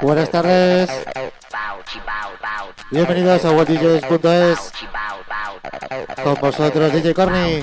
Buenas tardes. Bienvenidos a worldjs.es. Con vosotros DJ Corny.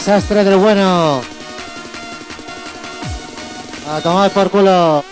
Desastre del bueno. A tomar por culo.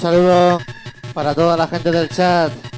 Saludo para toda la gente del chat.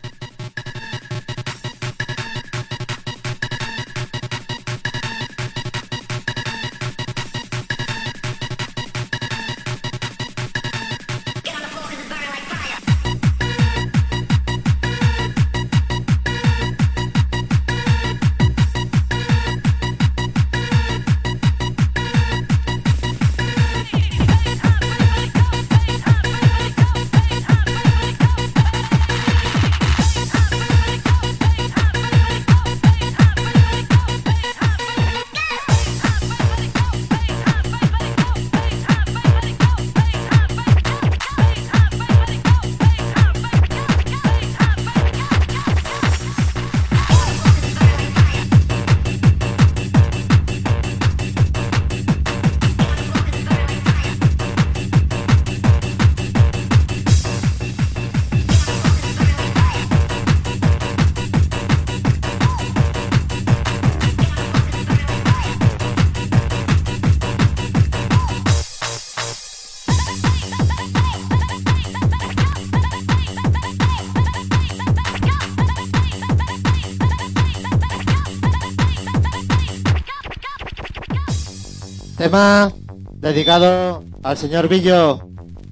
Dedicado al señor Villo.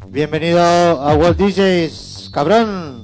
Bienvenido a World DJs, cabrón.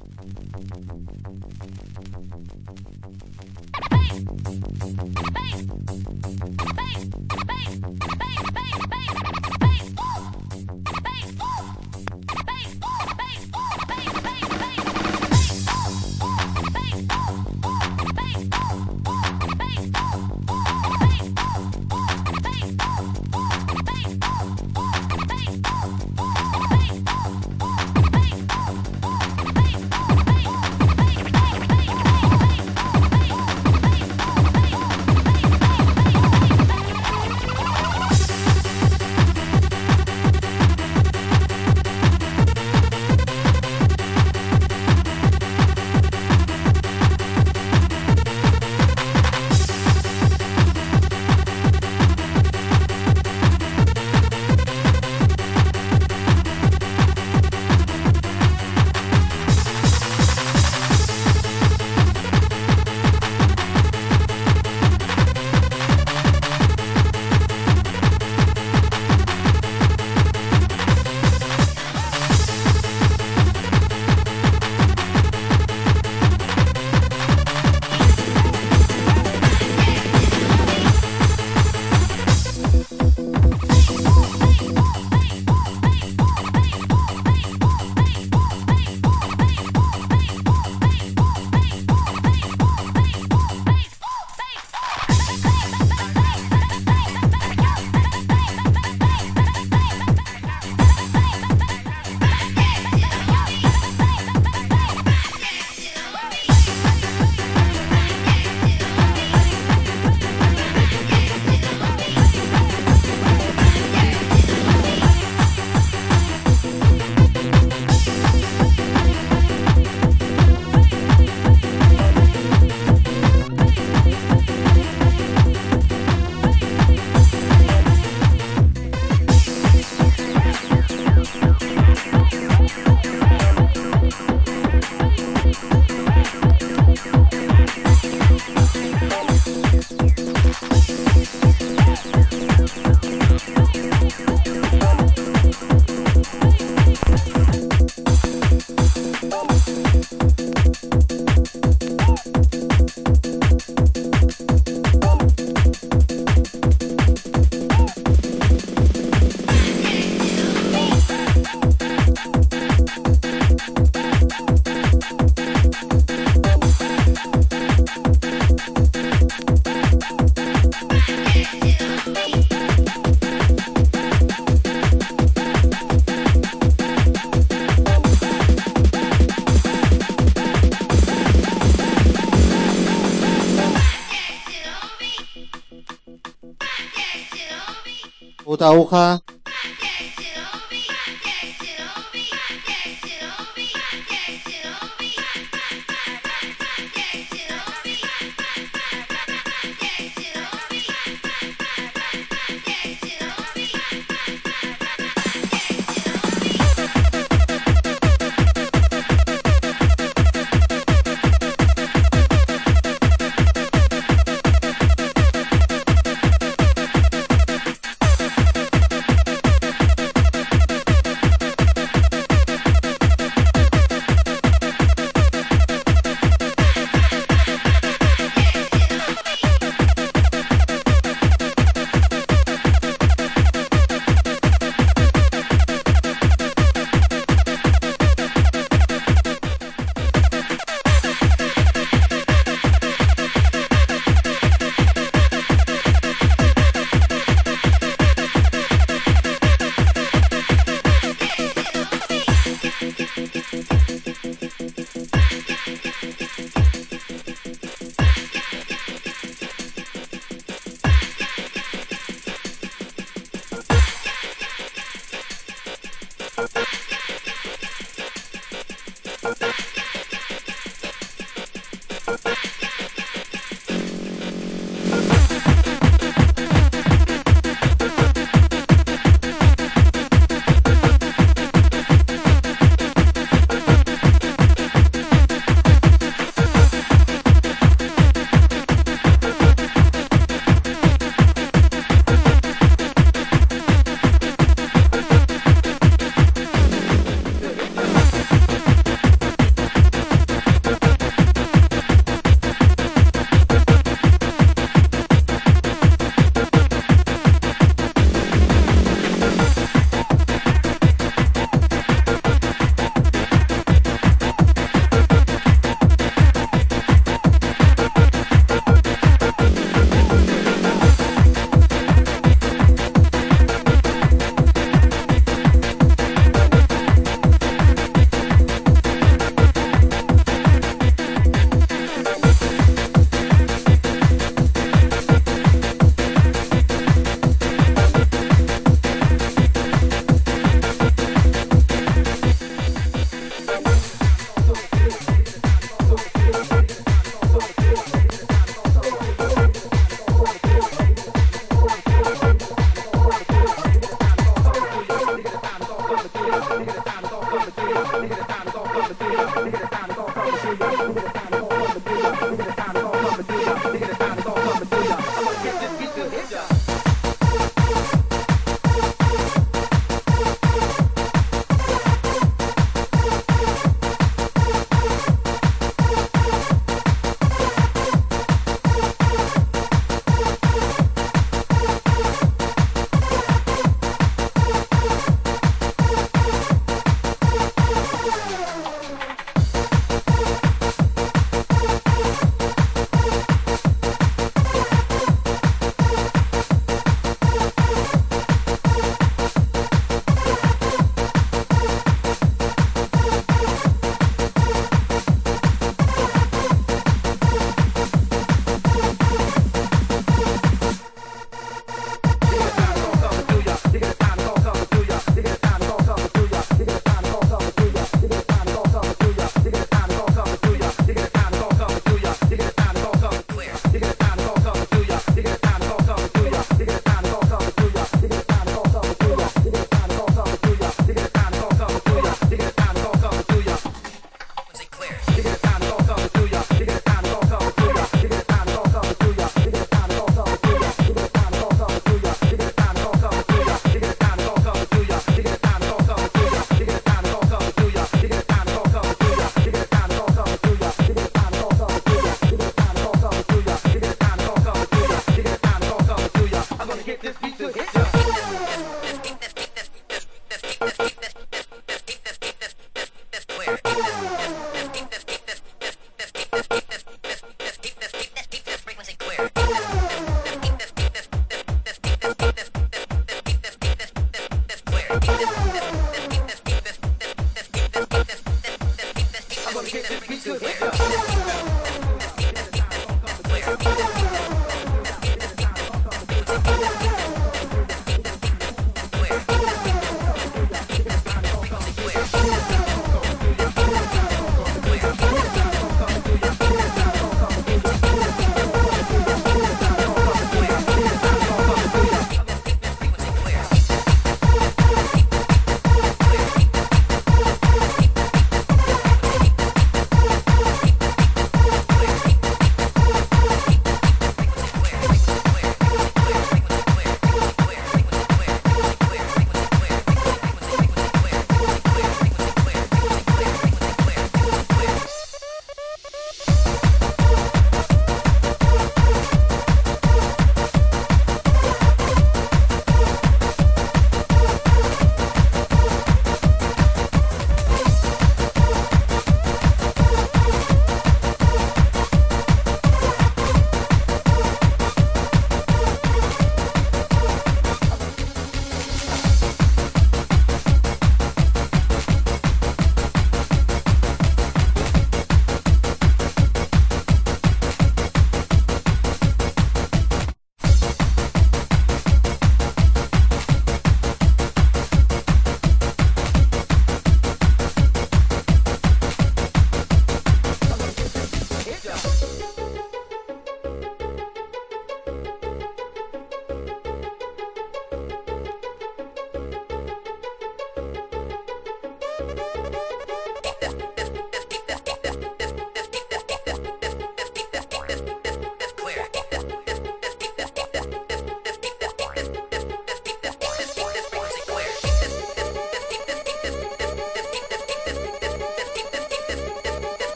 Puta aguja.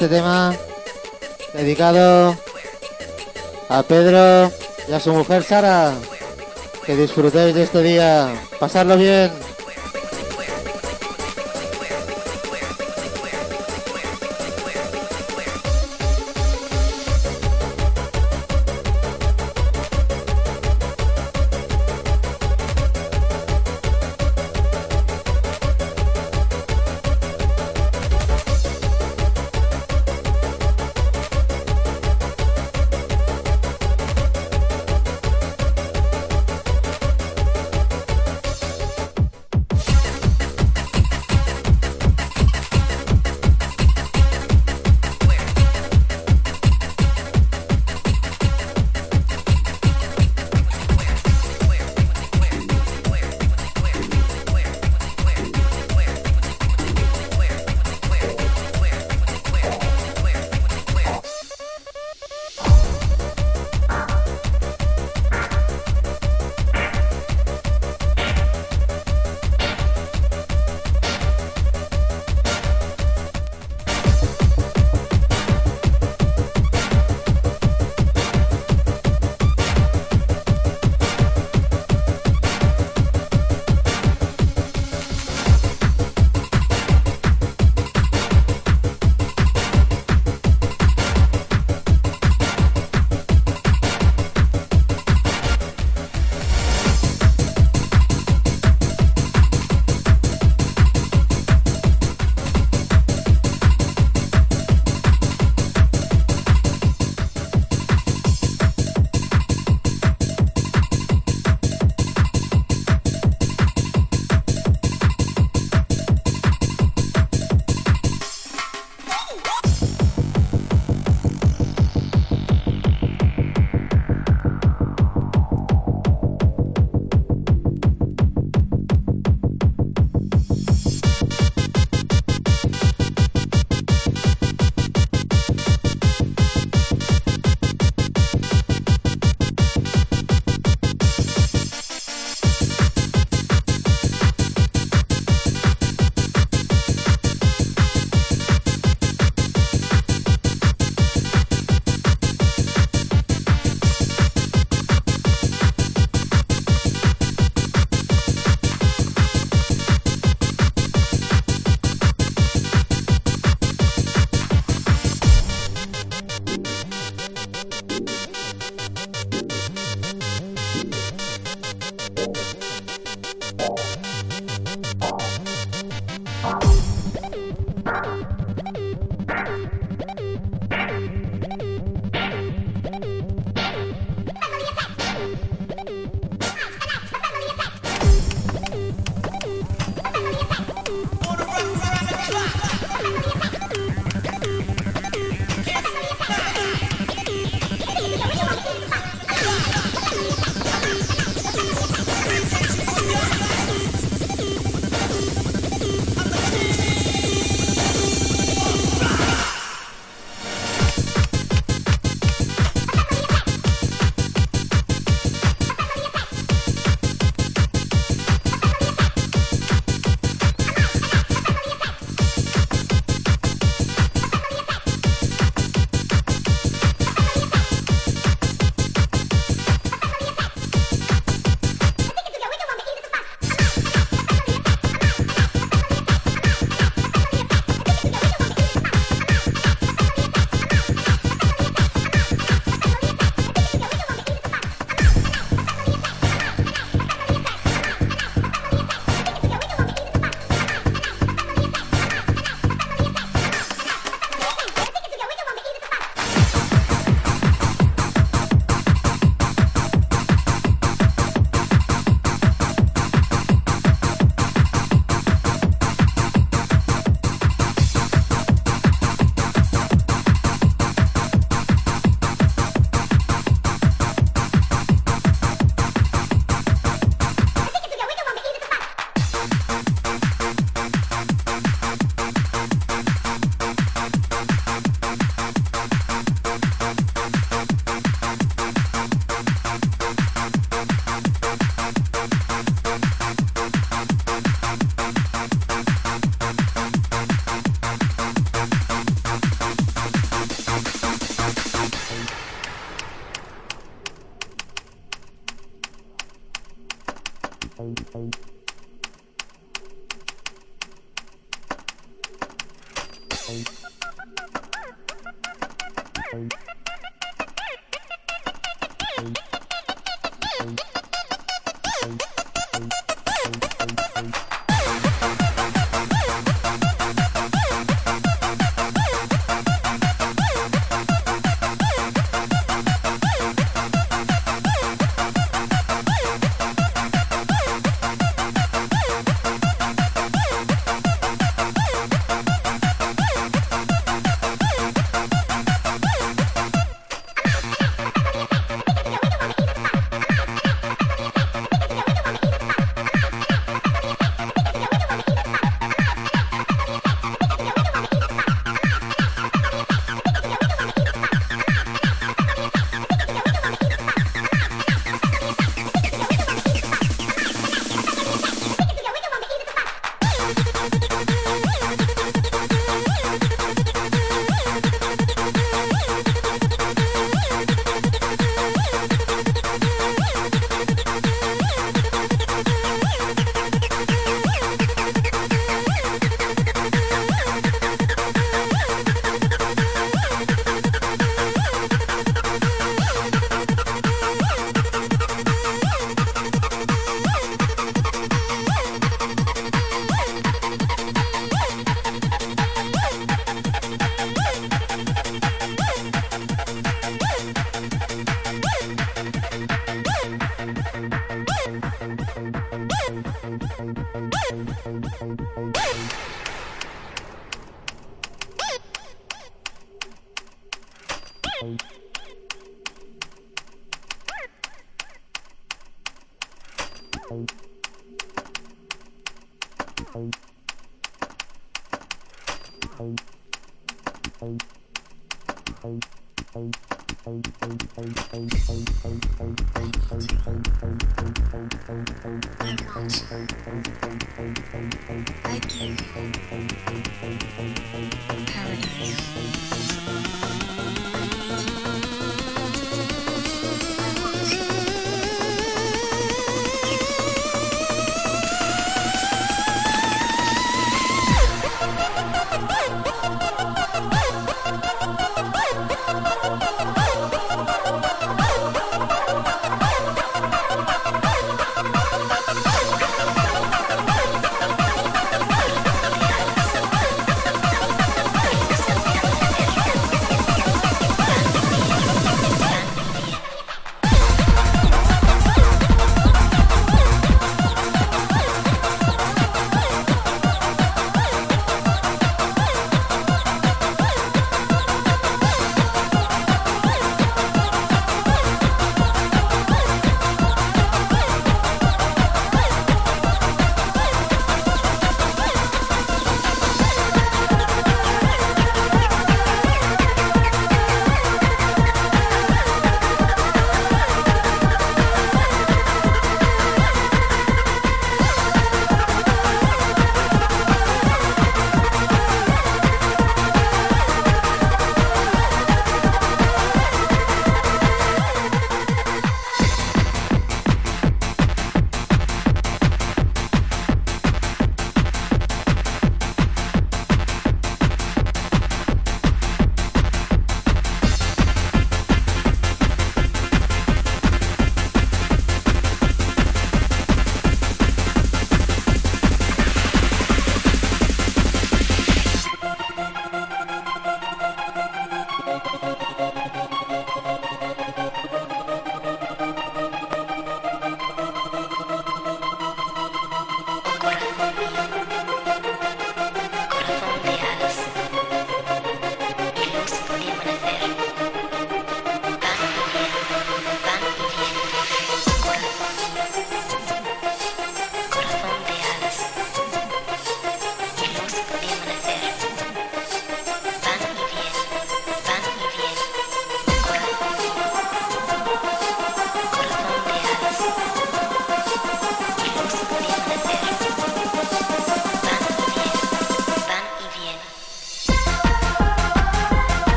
Este tema dedicado a Pedro y a su mujer Sara. Que disfrutéis de este día. Pasarlo bien.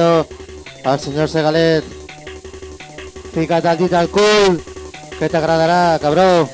Al señor Segalet. Fíjate al cool, que te agradará, cabrón.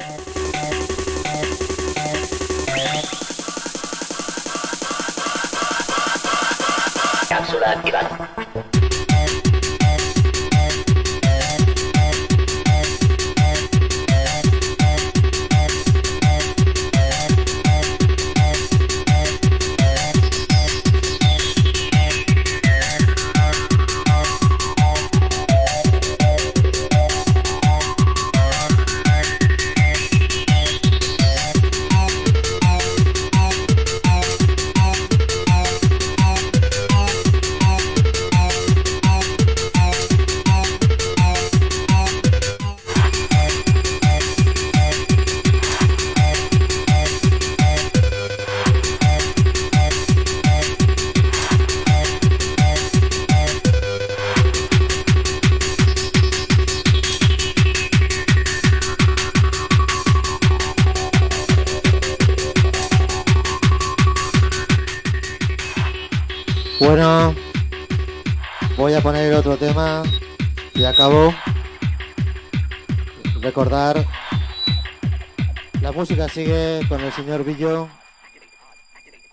Sigue con el señor Billo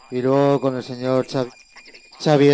y luego con el señor Xavi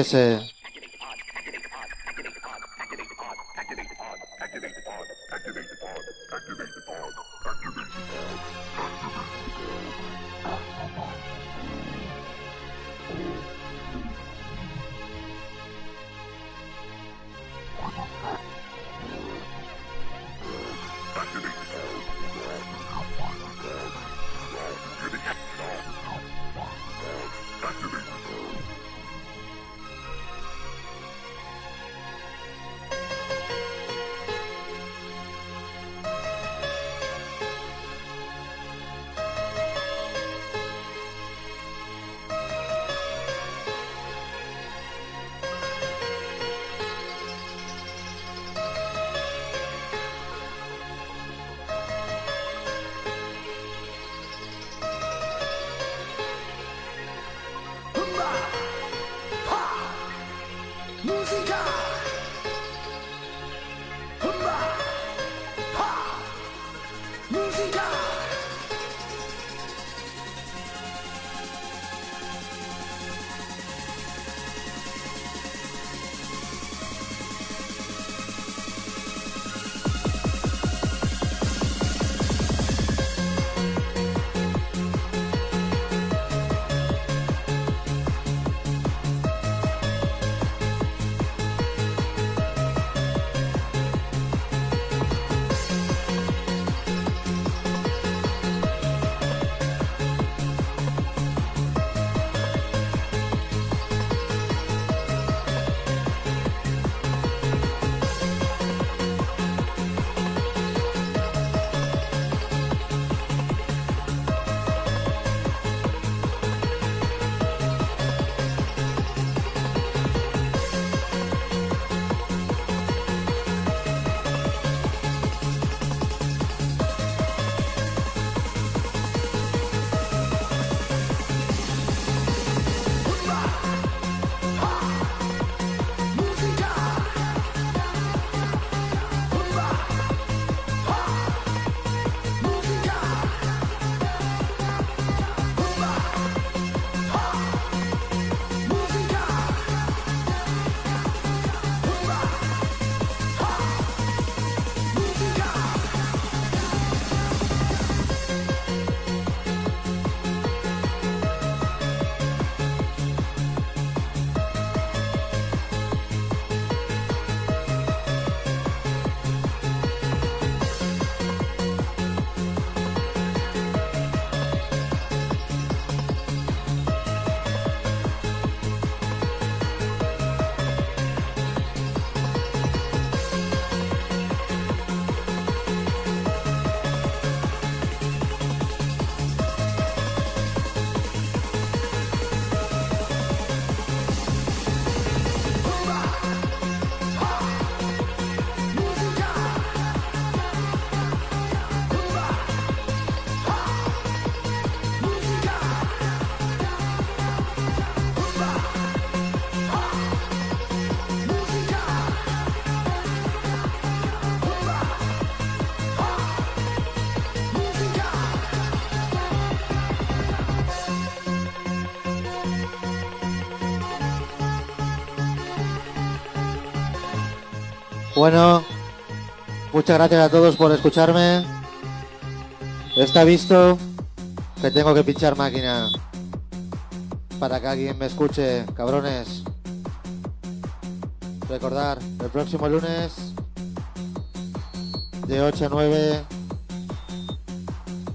Bueno, muchas gracias a todos por escucharme. Está visto que tengo que pinchar máquina para que alguien me escuche, cabrones. Recordar, el próximo lunes de 8 a 9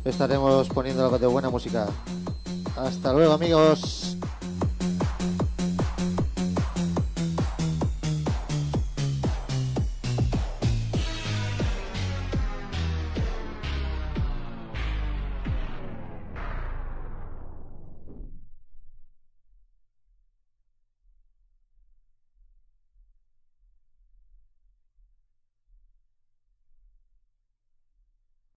estaremos poniendo algo de buena música. Hasta luego amigos.